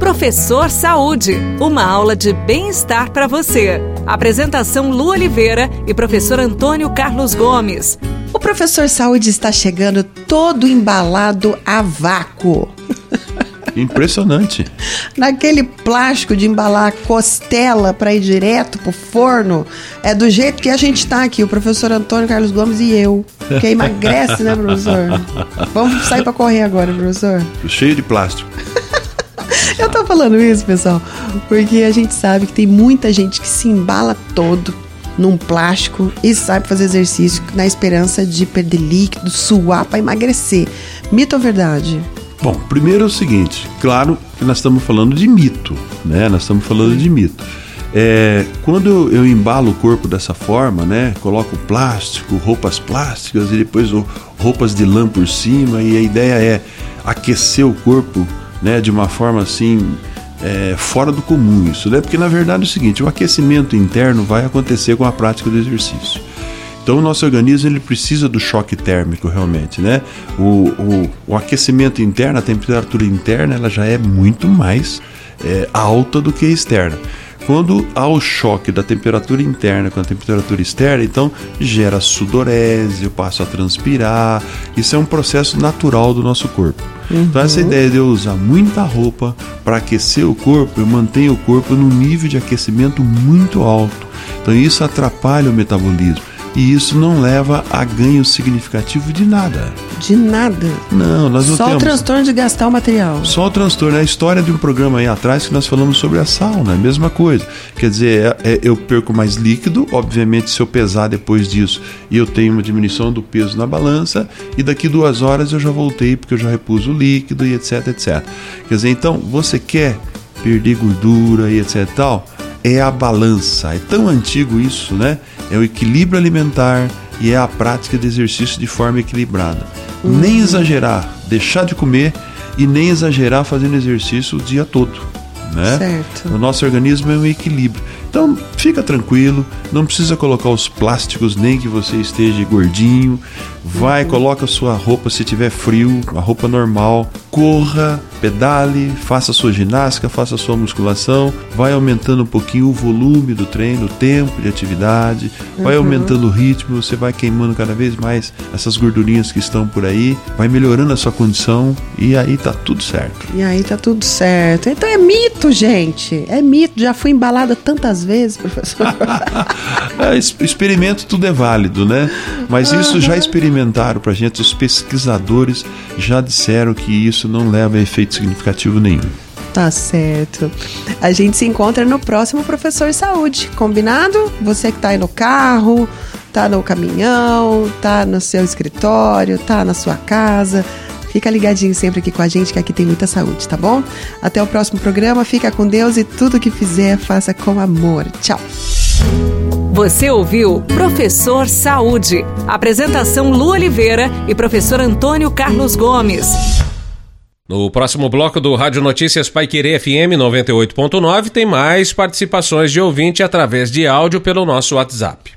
Professor Saúde, uma aula de bem-estar para você. Apresentação Lu Oliveira e professor Antônio Carlos Gomes. O professor Saúde está chegando todo embalado a vácuo. Impressionante. Naquele plástico de embalar costela para ir direto pro forno. É do jeito que a gente tá aqui, o professor Antônio Carlos Gomes e eu. Que emagrece, né, professor? Vamos sair para correr agora, professor. Cheio de plástico. Eu tô falando isso, pessoal, porque a gente sabe que tem muita gente que se embala todo num plástico e sabe fazer exercício na esperança de perder líquido, suar para emagrecer. Mito ou verdade? Bom, primeiro é o seguinte, claro que nós estamos falando de mito, né? Nós estamos falando de mito. É, quando eu embalo o corpo dessa forma, né? Coloco plástico, roupas plásticas e depois roupas de lã por cima e a ideia é aquecer o corpo né, de uma forma assim é, fora do comum isso, né? Porque na verdade é o seguinte, o aquecimento interno vai acontecer com a prática do exercício. Então o nosso organismo ele precisa do choque térmico realmente, né? O, o, o aquecimento interno, a temperatura interna, ela já é muito mais é, alta do que externa. Quando há o choque da temperatura interna com a temperatura externa, então gera sudorese, eu passo a transpirar. Isso é um processo natural do nosso corpo. Uhum. Então, essa ideia de eu usar muita roupa para aquecer o corpo, eu mantenho o corpo num nível de aquecimento muito alto. Então, isso atrapalha o metabolismo. E isso não leva a ganho significativo de nada. De nada? Não, nós não Só temos. o transtorno de gastar o material. Só o transtorno. É a história de um programa aí atrás que nós falamos sobre a sauna, é a mesma coisa. Quer dizer, é, é, eu perco mais líquido, obviamente, se eu pesar depois disso e eu tenho uma diminuição do peso na balança, e daqui duas horas eu já voltei porque eu já repus o líquido e etc, etc. Quer dizer, então, você quer perder gordura e etc tal? É a balança. É tão antigo isso, né? é o equilíbrio alimentar e é a prática de exercício de forma equilibrada. Uhum. Nem exagerar, deixar de comer e nem exagerar fazendo exercício o dia todo. Né? Certo. O nosso organismo é um equilíbrio. Então fica tranquilo, não precisa colocar os plásticos nem que você esteja gordinho. Vai, uhum. coloca a sua roupa se tiver frio, a roupa normal, corra, pedale, faça sua ginástica, faça sua musculação, vai aumentando um pouquinho o volume do treino, o tempo de atividade, vai uhum. aumentando o ritmo, você vai queimando cada vez mais essas gordurinhas que estão por aí, vai melhorando a sua condição e aí tá tudo certo. E aí tá tudo certo. Então é mito, gente. É mito. Já fui embalada tantas vezes, professor. é, experimento tudo é válido, né? Mas uhum. isso já experimentaram pra gente, os pesquisadores já disseram que isso não leva a efeito significativo nenhum. Tá certo. A gente se encontra no próximo Professor Saúde, combinado? Você que tá aí no carro, tá no caminhão, tá no seu escritório, tá na sua casa. Fica ligadinho sempre aqui com a gente, que aqui tem muita saúde, tá bom? Até o próximo programa, fica com Deus e tudo que fizer, faça com amor. Tchau. Você ouviu Professor Saúde. Apresentação Lu Oliveira e professor Antônio Carlos Gomes. No próximo bloco do Rádio Notícias Pai Querer FM 98.9 tem mais participações de ouvinte através de áudio pelo nosso WhatsApp.